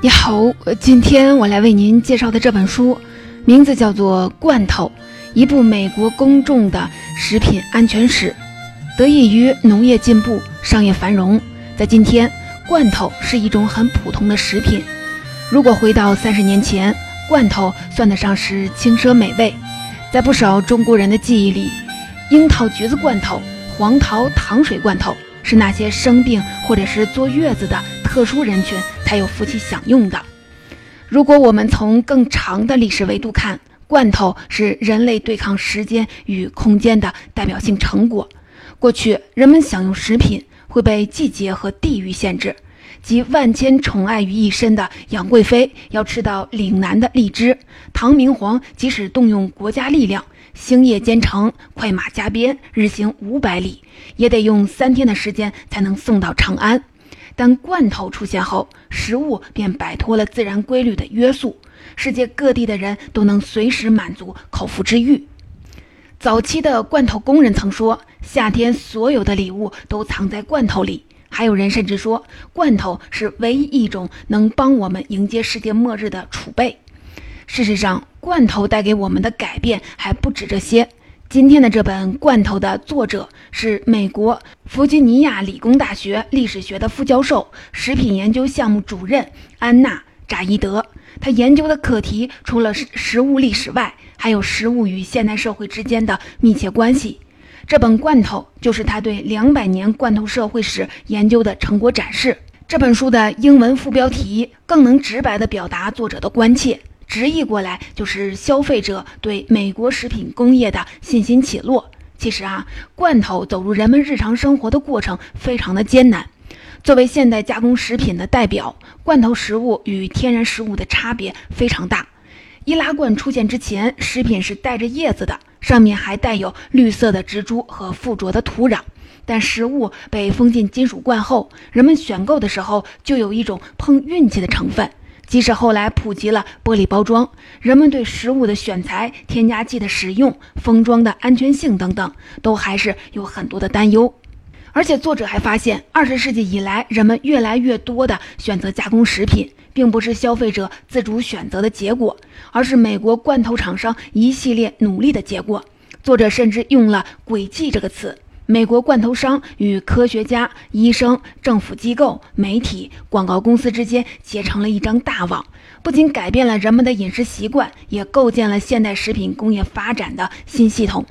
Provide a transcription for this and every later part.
你好，呃今天我来为您介绍的这本书，名字叫做《罐头》，一部美国公众的食品安全史。得益于农业进步、商业繁荣，在今天，罐头是一种很普通的食品。如果回到三十年前，罐头算得上是轻奢美味。在不少中国人的记忆里，樱桃橘子罐头、黄桃糖水罐头是那些生病或者是坐月子的特殊人群才有夫妻享用的。如果我们从更长的历史维度看，罐头是人类对抗时间与空间的代表性成果。过去，人们享用食品会被季节和地域限制，集万千宠爱于一身的杨贵妃要吃到岭南的荔枝，唐明皇即使动用国家力量，星夜兼程，快马加鞭，日行五百里，也得用三天的时间才能送到长安。但罐头出现后，食物便摆脱了自然规律的约束，世界各地的人都能随时满足口腹之欲。早期的罐头工人曾说，夏天所有的礼物都藏在罐头里。还有人甚至说，罐头是唯一一种能帮我们迎接世界末日的储备。事实上，罐头带给我们的改变还不止这些。今天的这本《罐头》的作者是美国弗吉尼亚理工大学历史学的副教授、食品研究项目主任安娜·扎伊德。他研究的课题除了食食物历史外，还有食物与现代社会之间的密切关系。这本《罐头》就是他对两百年罐头社会史研究的成果展示。这本书的英文副标题更能直白地表达作者的关切。直译过来就是消费者对美国食品工业的信心起落。其实啊，罐头走入人们日常生活的过程非常的艰难。作为现代加工食品的代表，罐头食物与天然食物的差别非常大。易拉罐出现之前，食品是带着叶子的，上面还带有绿色的植株和附着的土壤。但食物被封进金属罐后，人们选购的时候就有一种碰运气的成分。即使后来普及了玻璃包装，人们对食物的选材、添加剂的使用、封装的安全性等等，都还是有很多的担忧。而且作者还发现，二十世纪以来，人们越来越多的选择加工食品，并不是消费者自主选择的结果，而是美国罐头厂商一系列努力的结果。作者甚至用了“诡计”这个词。美国罐头商与科学家、医生、政府机构、媒体、广告公司之间结成了一张大网，不仅改变了人们的饮食习惯，也构建了现代食品工业发展的新系统。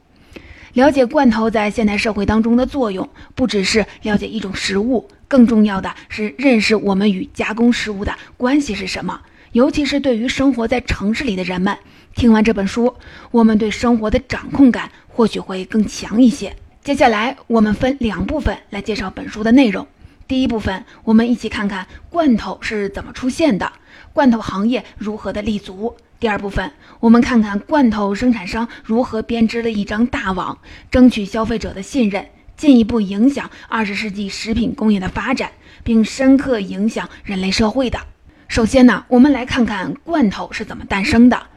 了解罐头在现代社会当中的作用，不只是了解一种食物，更重要的是认识我们与加工食物的关系是什么。尤其是对于生活在城市里的人们，听完这本书，我们对生活的掌控感或许会更强一些。接下来，我们分两部分来介绍本书的内容。第一部分，我们一起看看罐头是怎么出现的，罐头行业如何的立足。第二部分，我们看看罐头生产商如何编织了一张大网，争取消费者的信任，进一步影响二十世纪食品工业的发展，并深刻影响人类社会的。首先呢，我们来看看罐头是怎么诞生的。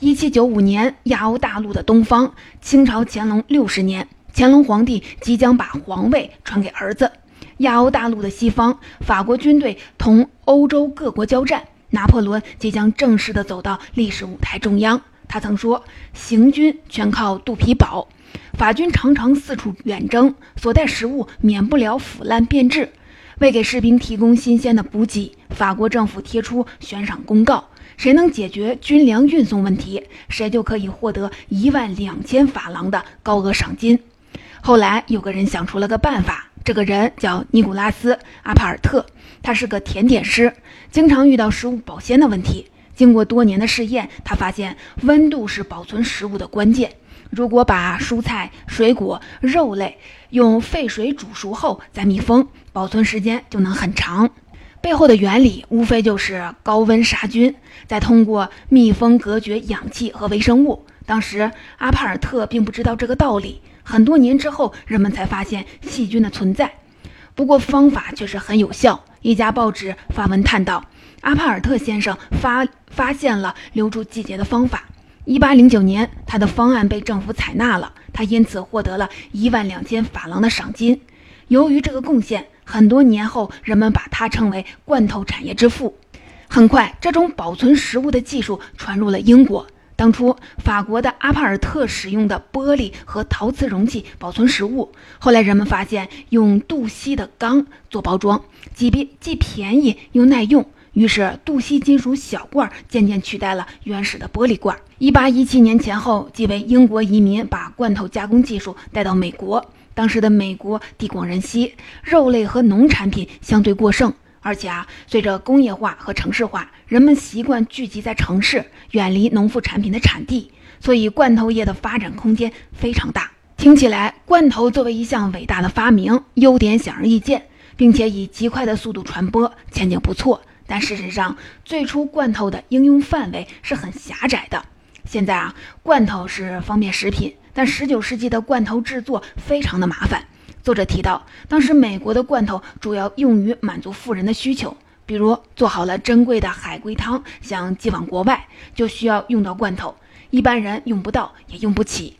一七九五年，亚欧大陆的东方，清朝乾隆六十年，乾隆皇帝即将把皇位传给儿子。亚欧大陆的西方，法国军队同欧洲各国交战。拿破仑即将正式的走到历史舞台中央。他曾说：“行军全靠肚皮饱。”法军常常四处远征，所带食物免不了腐烂变质。为给士兵提供新鲜的补给，法国政府贴出悬赏公告：谁能解决军粮运送问题，谁就可以获得一万两千法郎的高额赏金。后来有个人想出了个办法。这个人叫尼古拉斯·阿帕尔特，他是个甜点师，经常遇到食物保鲜的问题。经过多年的试验，他发现温度是保存食物的关键。如果把蔬菜、水果、肉类用沸水煮熟后再密封，保存时间就能很长。背后的原理无非就是高温杀菌，再通过密封隔绝氧气和微生物。当时阿帕尔特并不知道这个道理。很多年之后，人们才发现细菌的存在。不过方法却是很有效。一家报纸发文叹道：“阿帕尔特先生发发现了留住季节的方法。”一八零九年，他的方案被政府采纳了，他因此获得了一万两千法郎的赏金。由于这个贡献，很多年后人们把他称为“罐头产业之父”。很快，这种保存食物的技术传入了英国。当初，法国的阿帕尔特使用的玻璃和陶瓷容器保存食物，后来人们发现用镀锡的钢做包装，既便既便宜又耐用。于是，镀锡金属小罐渐渐取代了原始的玻璃罐。一八一七年前后，几位英国移民把罐头加工技术带到美国。当时的美国地广人稀，肉类和农产品相对过剩，而且啊，随着工业化和城市化，人们习惯聚集在城市，远离农副产品的产地，所以罐头业的发展空间非常大。听起来，罐头作为一项伟大的发明，优点显而易见，并且以极快的速度传播，前景不错。但事实上，最初罐头的应用范围是很狭窄的。现在啊，罐头是方便食品，但19世纪的罐头制作非常的麻烦。作者提到，当时美国的罐头主要用于满足富人的需求，比如做好了珍贵的海龟汤，想寄往国外，就需要用到罐头，一般人用不到，也用不起。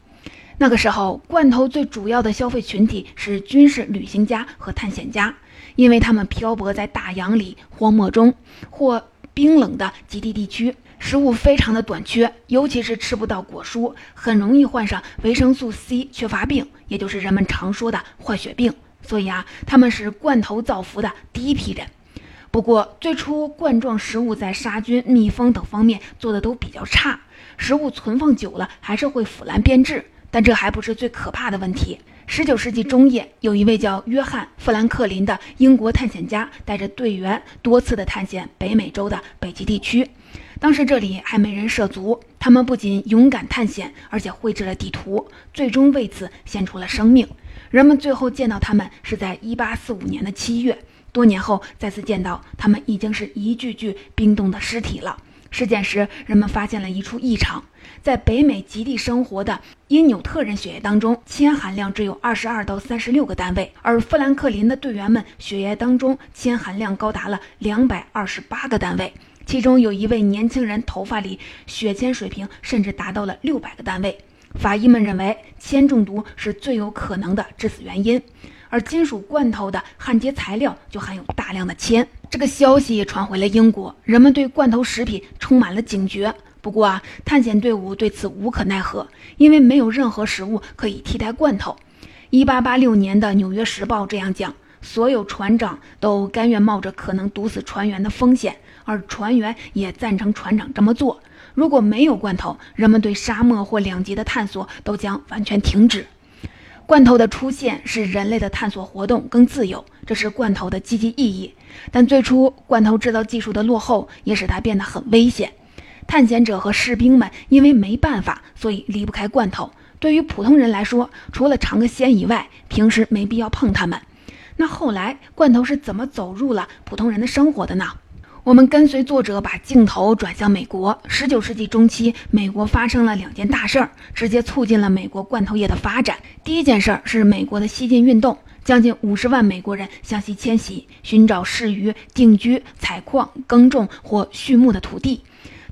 那个时候，罐头最主要的消费群体是军事旅行家和探险家。因为他们漂泊在大洋里、荒漠中或冰冷的极地地区，食物非常的短缺，尤其是吃不到果蔬，很容易患上维生素 C 缺乏病，也就是人们常说的坏血病。所以啊，他们是罐头造福的第一批人。不过，最初罐装食物在杀菌、密封等方面做的都比较差，食物存放久了还是会腐烂变质。但这还不是最可怕的问题。十九世纪中叶，有一位叫约翰·富兰克林的英国探险家，带着队员多次的探险北美洲的北极地区。当时这里还没人涉足，他们不仅勇敢探险，而且绘制了地图，最终为此献出了生命。人们最后见到他们是在1845年的七月，多年后再次见到他们，已经是一具具冰冻的尸体了。尸检时，人们发现了一处异常。在北美极地生活的因纽特人血液当中，铅含量只有二十二到三十六个单位，而富兰克林的队员们血液当中铅含量高达了两百二十八个单位，其中有一位年轻人头发里血铅水平甚至达到了六百个单位。法医们认为铅中毒是最有可能的致死原因，而金属罐头的焊接材料就含有大量的铅。这个消息传回了英国，人们对罐头食品充满了警觉。不过啊，探险队伍对此无可奈何，因为没有任何食物可以替代罐头。一八八六年的《纽约时报》这样讲：所有船长都甘愿冒着可能毒死船员的风险，而船员也赞成船长这么做。如果没有罐头，人们对沙漠或两极的探索都将完全停止。罐头的出现使人类的探索活动更自由，这是罐头的积极意义。但最初罐头制造技术的落后也使它变得很危险。探险者和士兵们因为没办法，所以离不开罐头。对于普通人来说，除了尝个鲜以外，平时没必要碰它们。那后来罐头是怎么走入了普通人的生活的呢？我们跟随作者把镜头转向美国。十九世纪中期，美国发生了两件大事儿，直接促进了美国罐头业的发展。第一件事儿是美国的西进运动，将近五十万美国人向西迁徙，寻找适于定居、采矿、耕种或畜牧的土地。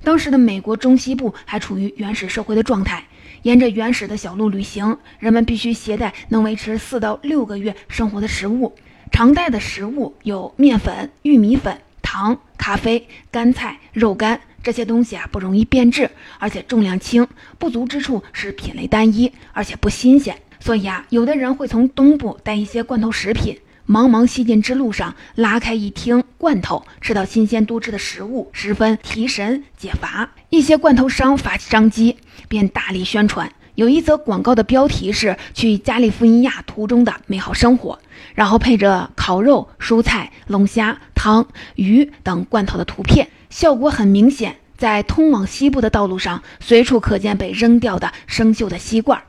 当时的美国中西部还处于原始社会的状态，沿着原始的小路旅行，人们必须携带能维持四到六个月生活的食物。常带的食物有面粉、玉米粉、糖、咖啡、干菜、肉干这些东西啊，不容易变质，而且重量轻。不足之处是品类单一，而且不新鲜。所以啊，有的人会从东部带一些罐头食品。茫茫西进之路上，拉开一听罐头，吃到新鲜多汁的食物，十分提神解乏。一些罐头商发起商机，便大力宣传。有一则广告的标题是“去加利福尼亚途中的美好生活”，然后配着烤肉、蔬菜、龙虾、汤、鱼等罐头的图片，效果很明显。在通往西部的道路上，随处可见被扔掉的生锈的锡罐。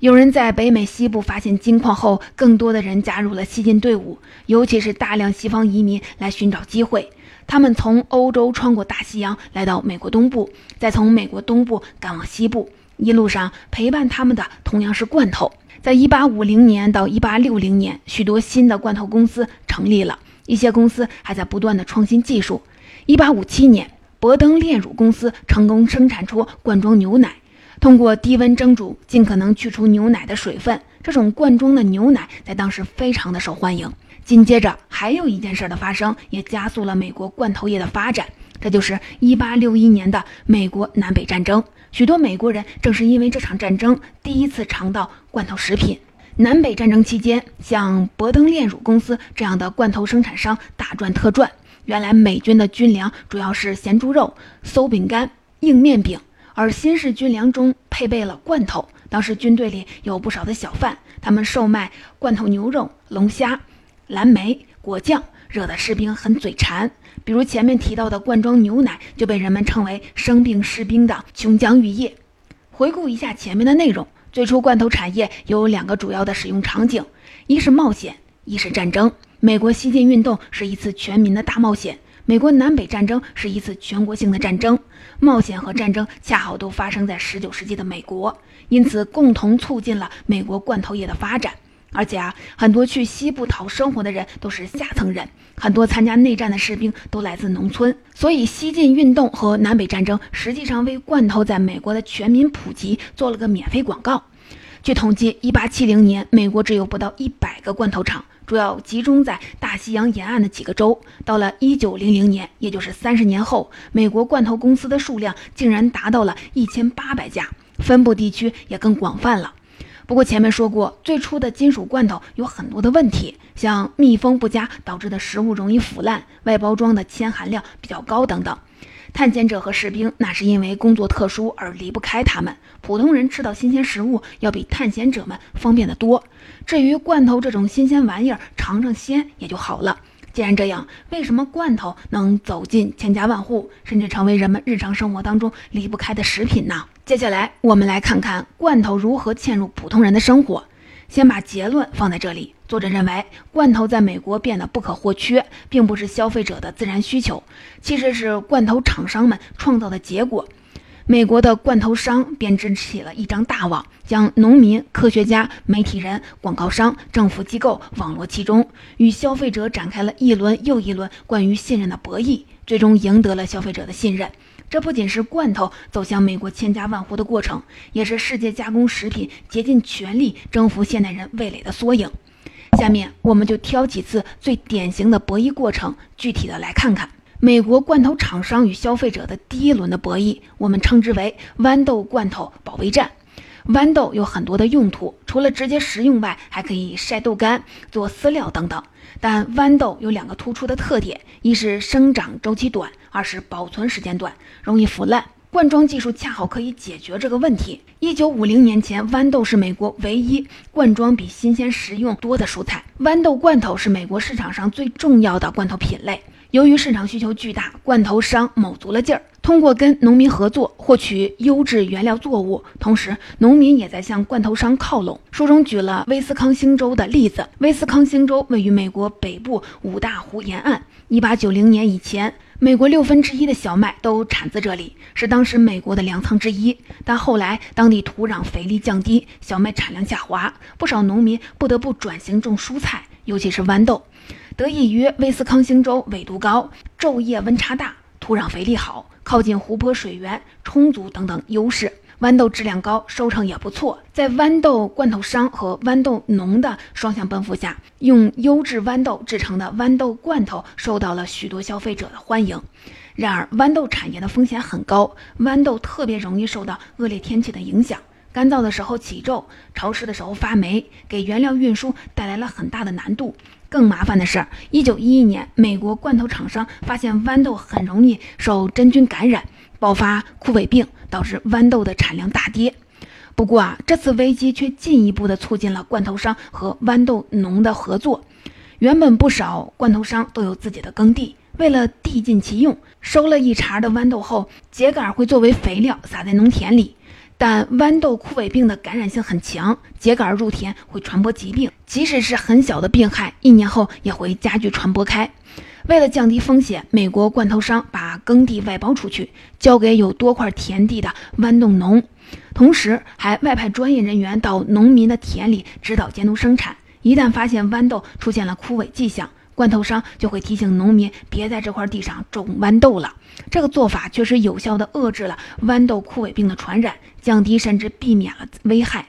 有人在北美西部发现金矿后，更多的人加入了西进队伍，尤其是大量西方移民来寻找机会。他们从欧洲穿过大西洋来到美国东部，再从美国东部赶往西部。一路上陪伴他们的同样是罐头。在1850年到1860年，许多新的罐头公司成立了，一些公司还在不断的创新技术。1857年，伯登炼乳公司成功生产出罐装牛奶。通过低温蒸煮，尽可能去除牛奶的水分。这种罐装的牛奶在当时非常的受欢迎。紧接着，还有一件事的发生，也加速了美国罐头业的发展。这就是1861年的美国南北战争。许多美国人正是因为这场战争，第一次尝到罐头食品。南北战争期间，像伯登炼乳公司这样的罐头生产商大赚特赚。原来美军的军粮主要是咸猪肉、馊饼干、硬面饼，而新式军粮中配备了罐头。当时军队里有不少的小贩，他们售卖罐头牛肉、龙虾、蓝莓、果酱，惹得士兵很嘴馋。比如前面提到的罐装牛奶，就被人们称为生病士兵的琼浆玉液。回顾一下前面的内容。最初，罐头产业有两个主要的使用场景，一是冒险，一是战争。美国西进运动是一次全民的大冒险，美国南北战争是一次全国性的战争。冒险和战争恰好都发生在19世纪的美国，因此共同促进了美国罐头业的发展。而且啊，很多去西部讨生活的人都是下层人，很多参加内战的士兵都来自农村，所以西进运动和南北战争实际上为罐头在美国的全民普及做了个免费广告。据统计，1870年美国只有不到100个罐头厂，主要集中在大西洋沿岸的几个州。到了1900年，也就是30年后，美国罐头公司的数量竟然达到了1800家，分布地区也更广泛了。不过前面说过，最初的金属罐头有很多的问题，像密封不佳导致的食物容易腐烂，外包装的铅含量比较高等等。探险者和士兵那是因为工作特殊而离不开他们，普通人吃到新鲜食物要比探险者们方便得多。至于罐头这种新鲜玩意儿，尝尝鲜也就好了。既然这样，为什么罐头能走进千家万户，甚至成为人们日常生活当中离不开的食品呢？接下来，我们来看看罐头如何嵌入普通人的生活。先把结论放在这里。作者认为，罐头在美国变得不可或缺，并不是消费者的自然需求，其实是罐头厂商们创造的结果。美国的罐头商编织起了一张大网，将农民、科学家、媒体人、广告商、政府机构网罗其中，与消费者展开了一轮又一轮关于信任的博弈，最终赢得了消费者的信任。这不仅是罐头走向美国千家万户的过程，也是世界加工食品竭尽全力征服现代人味蕾的缩影。下面我们就挑几次最典型的博弈过程，具体的来看看。美国罐头厂商与消费者的第一轮的博弈，我们称之为豌豆罐头保卫战。豌豆有很多的用途，除了直接食用外，还可以晒豆干、做饲料等等。但豌豆有两个突出的特点：一是生长周期短，二是保存时间短，容易腐烂。罐装技术恰好可以解决这个问题。一九五零年前，豌豆是美国唯一罐装比新鲜食用多的蔬菜。豌豆罐头是美国市场上最重要的罐头品类。由于市场需求巨大，罐头商卯足了劲儿，通过跟农民合作获取优质原料作物，同时农民也在向罐头商靠拢。书中举了威斯康星州的例子，威斯康星州位于美国北部五大湖沿岸。一八九零年以前，美国六分之一的小麦都产自这里，是当时美国的粮仓之一。但后来当地土壤肥力降低，小麦产量下滑，不少农民不得不转型种蔬菜，尤其是豌豆。得益于威斯康星州纬度高、昼夜温差大、土壤肥力好、靠近湖泊水源充足等等优势，豌豆质量高，收成也不错。在豌豆罐头商和豌豆农的双向奔赴下，用优质豌豆制成的豌豆罐头受到了许多消费者的欢迎。然而，豌豆产业的风险很高，豌豆特别容易受到恶劣天气的影响，干燥的时候起皱，潮湿的时候发霉，给原料运输带来了很大的难度。更麻烦的是，一九一一年，美国罐头厂商发现豌豆很容易受真菌感染，爆发枯萎病，导致豌豆的产量大跌。不过啊，这次危机却进一步的促进了罐头商和豌豆农的合作。原本不少罐头商都有自己的耕地，为了地尽其用，收了一茬的豌豆后，秸秆会作为肥料撒在农田里。但豌豆枯萎病的感染性很强，秸秆入田会传播疾病，即使是很小的病害，一年后也会加剧传播开。为了降低风险，美国罐头商把耕地外包出去，交给有多块田地的豌豆农，同时还外派专业人员到农民的田里指导监督生产。一旦发现豌豆出现了枯萎迹象，罐头商就会提醒农民别在这块地上种豌豆了。这个做法确实有效地遏制了豌豆枯萎病的传染，降低甚至避免了危害。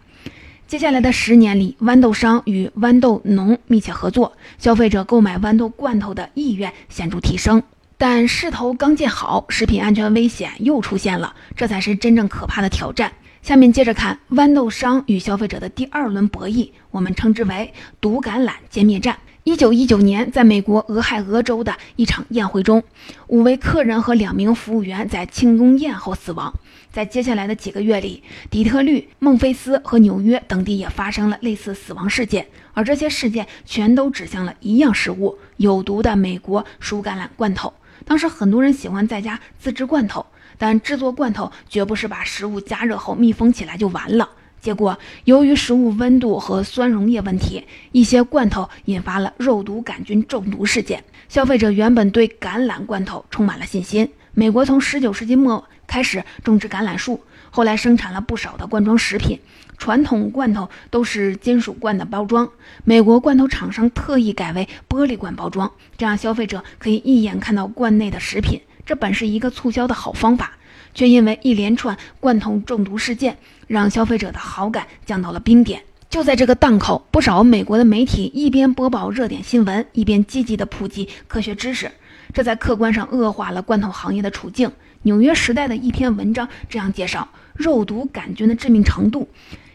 接下来的十年里，豌豆商与豌豆农密切合作，消费者购买豌豆罐头的意愿显著提升。但势头刚见好，食品安全危险又出现了，这才是真正可怕的挑战。下面接着看豌豆商与消费者的第二轮博弈，我们称之为“毒橄榄歼灭战”。一九一九年，在美国俄亥俄州的一场宴会中，五位客人和两名服务员在庆功宴后死亡。在接下来的几个月里，底特律、孟菲斯和纽约等地也发生了类似死亡事件，而这些事件全都指向了一样食物——有毒的美国熟橄榄罐头。当时很多人喜欢在家自制罐头。但制作罐头绝不是把食物加热后密封起来就完了。结果，由于食物温度和酸溶液问题，一些罐头引发了肉毒杆菌中毒事件。消费者原本对橄榄罐头充满了信心。美国从19世纪末开始种植橄榄树，后来生产了不少的罐装食品。传统罐头都是金属罐的包装，美国罐头厂商特意改为玻璃罐包装，这样消费者可以一眼看到罐内的食品。这本是一个促销的好方法，却因为一连串罐头中毒事件，让消费者的好感降到了冰点。就在这个档口，不少美国的媒体一边播报热点新闻，一边积极地普及科学知识，这在客观上恶化了罐头行业的处境。《纽约时代》的一篇文章这样介绍肉毒杆菌的致命程度：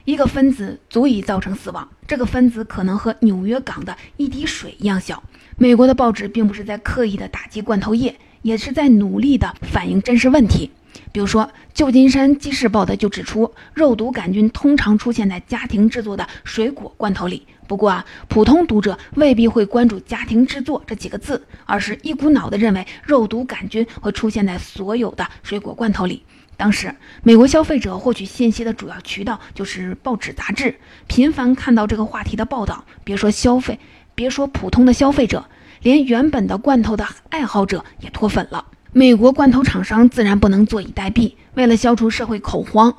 一个分子足以造成死亡，这个分子可能和纽约港的一滴水一样小。美国的报纸并不是在刻意的打击罐头业。也是在努力的反映真实问题，比如说《旧金山纪事报》的就指出，肉毒杆菌通常出现在家庭制作的水果罐头里。不过啊，普通读者未必会关注“家庭制作”这几个字，而是一股脑地认为肉毒杆菌会出现在所有的水果罐头里。当时，美国消费者获取信息的主要渠道就是报纸、杂志，频繁看到这个话题的报道。别说消费，别说普通的消费者。连原本的罐头的爱好者也脱粉了。美国罐头厂商自然不能坐以待毙。为了消除社会恐慌，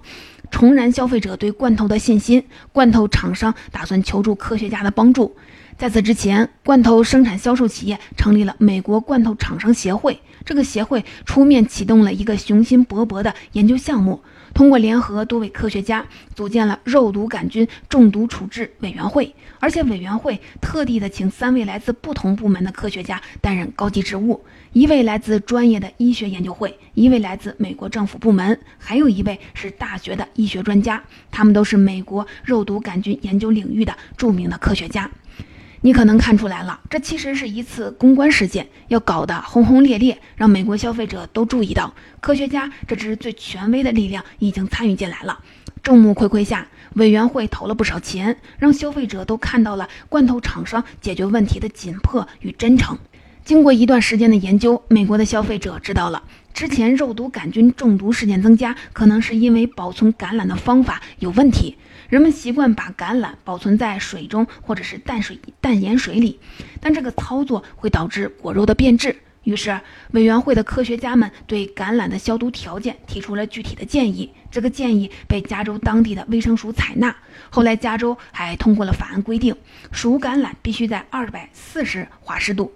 重燃消费者对罐头的信心，罐头厂商打算求助科学家的帮助。在此之前，罐头生产销售企业成立了美国罐头厂商协会。这个协会出面启动了一个雄心勃勃的研究项目。通过联合多位科学家，组建了肉毒杆菌中毒处置委员会，而且委员会特地的请三位来自不同部门的科学家担任高级职务，一位来自专业的医学研究会，一位来自美国政府部门，还有一位是大学的医学专家，他们都是美国肉毒杆菌研究领域的著名的科学家。你可能看出来了，这其实是一次公关事件，要搞得轰轰烈烈，让美国消费者都注意到，科学家这支最权威的力量已经参与进来了。众目睽睽下，委员会投了不少钱，让消费者都看到了罐头厂商解决问题的紧迫与真诚。经过一段时间的研究，美国的消费者知道了，之前肉毒杆菌中毒事件增加，可能是因为保存橄榄的方法有问题。人们习惯把橄榄保存在水中或者是淡水淡盐水里，但这个操作会导致果肉的变质。于是，委员会的科学家们对橄榄的消毒条件提出了具体的建议。这个建议被加州当地的卫生署采纳。后来，加州还通过了法案，规定熟橄榄必须在二百四十华氏度，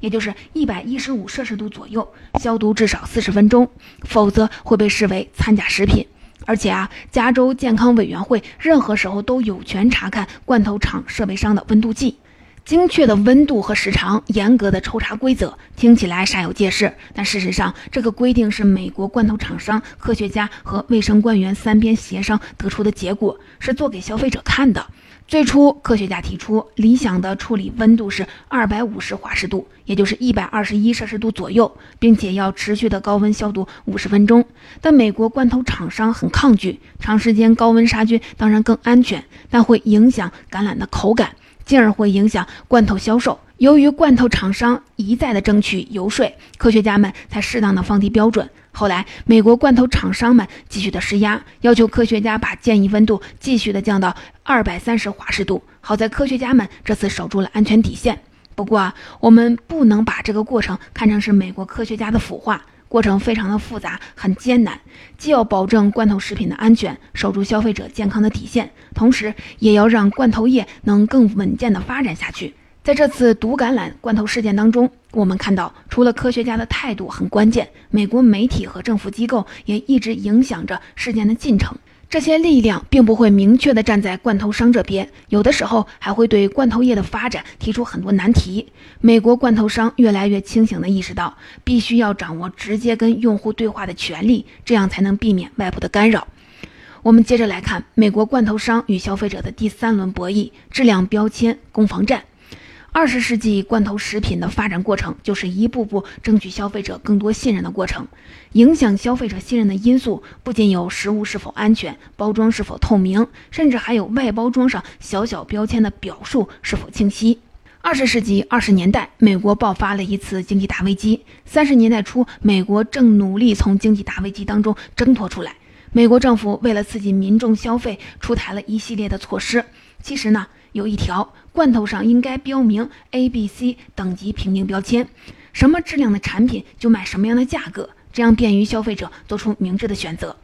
也就是一百一十五摄氏度左右消毒至少四十分钟，否则会被视为掺假食品。而且啊，加州健康委员会任何时候都有权查看罐头厂设备商的温度计，精确的温度和时长，严格的抽查规则，听起来煞有介事，但事实上，这个规定是美国罐头厂商、科学家和卫生官员三边协商得出的结果，是做给消费者看的。最初，科学家提出理想的处理温度是二百五十华氏度，也就是一百二十一摄氏度左右，并且要持续的高温消毒五十分钟。但美国罐头厂商很抗拒，长时间高温杀菌当然更安全，但会影响橄榄的口感，进而会影响罐头销售。由于罐头厂商一再的争取游说，科学家们才适当的放低标准。后来，美国罐头厂商们继续的施压，要求科学家把建议温度继续的降到二百三十华氏度。好在科学家们这次守住了安全底线。不过啊，我们不能把这个过程看成是美国科学家的腐化，过程非常的复杂，很艰难，既要保证罐头食品的安全，守住消费者健康的底线，同时也要让罐头业能更稳健的发展下去。在这次毒橄榄罐头事件当中，我们看到，除了科学家的态度很关键，美国媒体和政府机构也一直影响着事件的进程。这些力量并不会明确地站在罐头商这边，有的时候还会对罐头业的发展提出很多难题。美国罐头商越来越清醒地意识到，必须要掌握直接跟用户对话的权利，这样才能避免外部的干扰。我们接着来看美国罐头商与消费者的第三轮博弈——质量标签攻防战。二十世纪罐头食品的发展过程，就是一步步争取消费者更多信任的过程。影响消费者信任的因素，不仅有食物是否安全、包装是否透明，甚至还有外包装上小小标签的表述是否清晰。二十世纪二十年代，美国爆发了一次经济大危机。三十年代初，美国正努力从经济大危机当中挣脱出来。美国政府为了刺激民众消费，出台了一系列的措施。其实呢，有一条。罐头上应该标明 A、B、C 等级评定标签，什么质量的产品就卖什么样的价格，这样便于消费者做出明智的选择。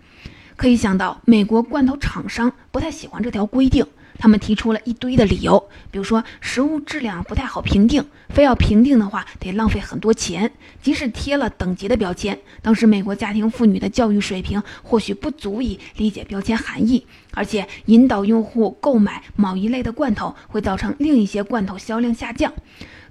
可以想到，美国罐头厂商不太喜欢这条规定。他们提出了一堆的理由，比如说食物质量不太好评定，非要评定的话得浪费很多钱。即使贴了等级的标签，当时美国家庭妇女的教育水平或许不足以理解标签含义，而且引导用户购买某一类的罐头会造成另一些罐头销量下降。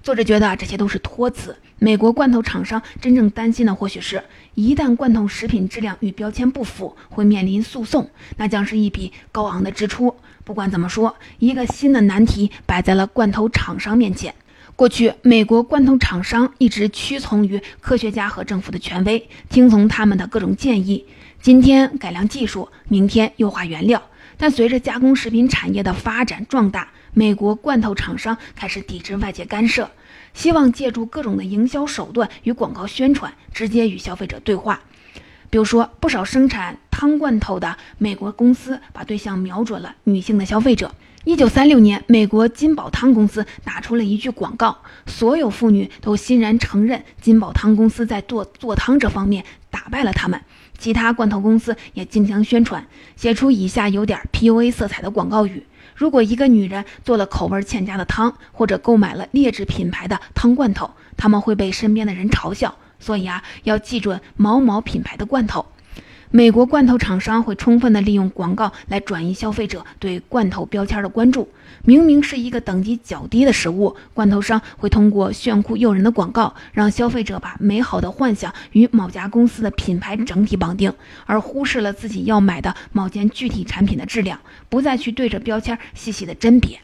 作者觉得这些都是托词。美国罐头厂商真正担心的或许是一旦罐头食品质量与标签不符，会面临诉讼，那将是一笔高昂的支出。不管怎么说，一个新的难题摆在了罐头厂商面前。过去，美国罐头厂商一直屈从于科学家和政府的权威，听从他们的各种建议。今天改良技术，明天优化原料。但随着加工食品产业的发展壮大，美国罐头厂商开始抵制外界干涉，希望借助各种的营销手段与广告宣传，直接与消费者对话。比如说，不少生产汤罐头的美国公司把对象瞄准了女性的消费者。一九三六年，美国金宝汤公司打出了一句广告，所有妇女都欣然承认金宝汤公司在做做汤这方面打败了他们。其他罐头公司也竞相宣传，写出以下有点 PUA 色彩的广告语：如果一个女人做了口味欠佳的汤，或者购买了劣质品牌的汤罐头，他们会被身边的人嘲笑。所以啊，要记准某某品牌的罐头。美国罐头厂商会充分的利用广告来转移消费者对罐头标签的关注。明明是一个等级较低的食物，罐头商会通过炫酷诱人的广告，让消费者把美好的幻想与某家公司的品牌整体绑定，而忽视了自己要买的某件具体产品的质量，不再去对着标签细细的甄别。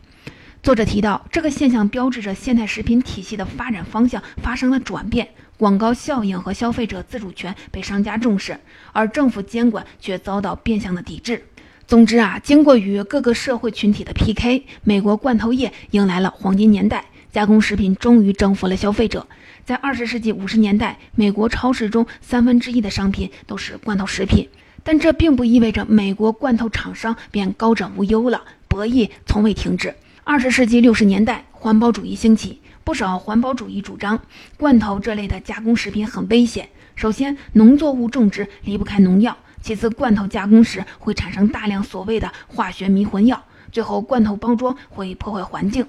作者提到，这个现象标志着现代食品体系的发展方向发生了转变。广告效应和消费者自主权被商家重视，而政府监管却遭到变相的抵制。总之啊，经过与各个社会群体的 PK，美国罐头业迎来了黄金年代，加工食品终于征服了消费者。在二十世纪五十年代，美国超市中三分之一的商品都是罐头食品，但这并不意味着美国罐头厂商便高枕无忧了，博弈从未停止。二十世纪六十年代，环保主义兴起。不少环保主义主张，罐头这类的加工食品很危险。首先，农作物种植离不开农药；其次，罐头加工时会产生大量所谓的化学迷魂药；最后，罐头包装会破坏环境。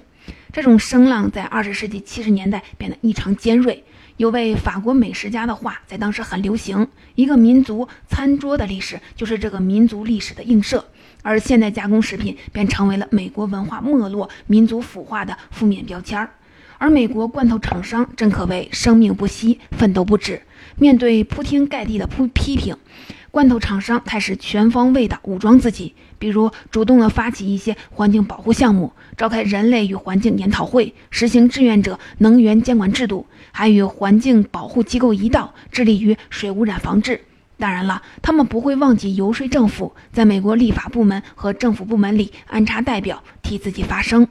这种声浪在二十世纪七十年代变得异常尖锐。有位法国美食家的话在当时很流行：“一个民族餐桌的历史就是这个民族历史的映射。”而现代加工食品便成为了美国文化没落、民族腐化的负面标签儿。而美国罐头厂商真可谓生命不息，奋斗不止。面对铺天盖地的批批评，罐头厂商开始全方位的武装自己，比如主动的发起一些环境保护项目，召开人类与环境研讨会，实行志愿者能源监管制度，还与环境保护机构一道致力于水污染防治。当然了，他们不会忘记游说政府，在美国立法部门和政府部门里安插代表，替自己发声。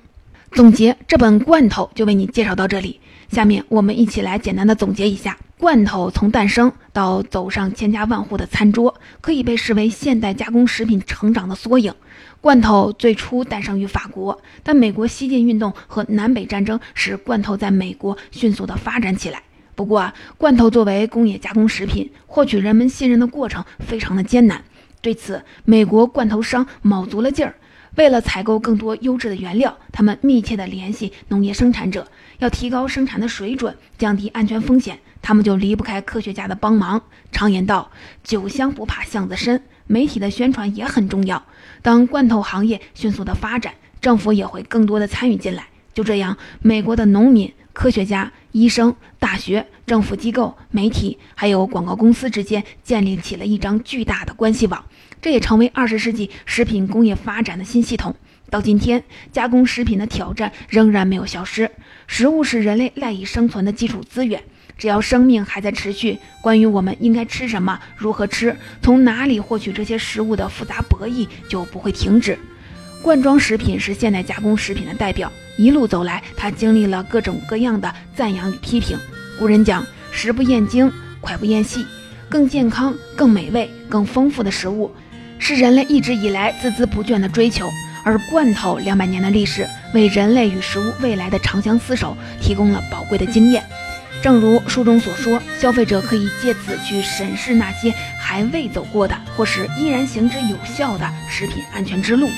总结这本罐头就为你介绍到这里。下面我们一起来简单的总结一下：罐头从诞生到走上千家万户的餐桌，可以被视为现代加工食品成长的缩影。罐头最初诞生于法国，但美国西进运动和南北战争使罐头在美国迅速的发展起来。不过啊，罐头作为工业加工食品，获取人们信任的过程非常的艰难。对此，美国罐头商卯足了劲儿。为了采购更多优质的原料，他们密切地联系农业生产者，要提高生产的水准，降低安全风险。他们就离不开科学家的帮忙。常言道：“酒香不怕巷子深。”媒体的宣传也很重要。当罐头行业迅速的发展，政府也会更多的参与进来。就这样，美国的农民、科学家、医生、大学、政府机构、媒体还有广告公司之间建立起了一张巨大的关系网，这也成为二十世纪食品工业发展的新系统。到今天，加工食品的挑战仍然没有消失。食物是人类赖以生存的基础资源，只要生命还在持续，关于我们应该吃什么、如何吃、从哪里获取这些食物的复杂博弈就不会停止。罐装食品是现代加工食品的代表。一路走来，它经历了各种各样的赞扬与批评。古人讲“食不厌精，脍不厌细”，更健康、更美味、更丰富的食物，是人类一直以来孜孜不倦的追求。而罐头两百年的历史，为人类与食物未来的长相厮守提供了宝贵的经验。正如书中所说，消费者可以借此去审视那些还未走过的，或是依然行之有效的食品安全之路。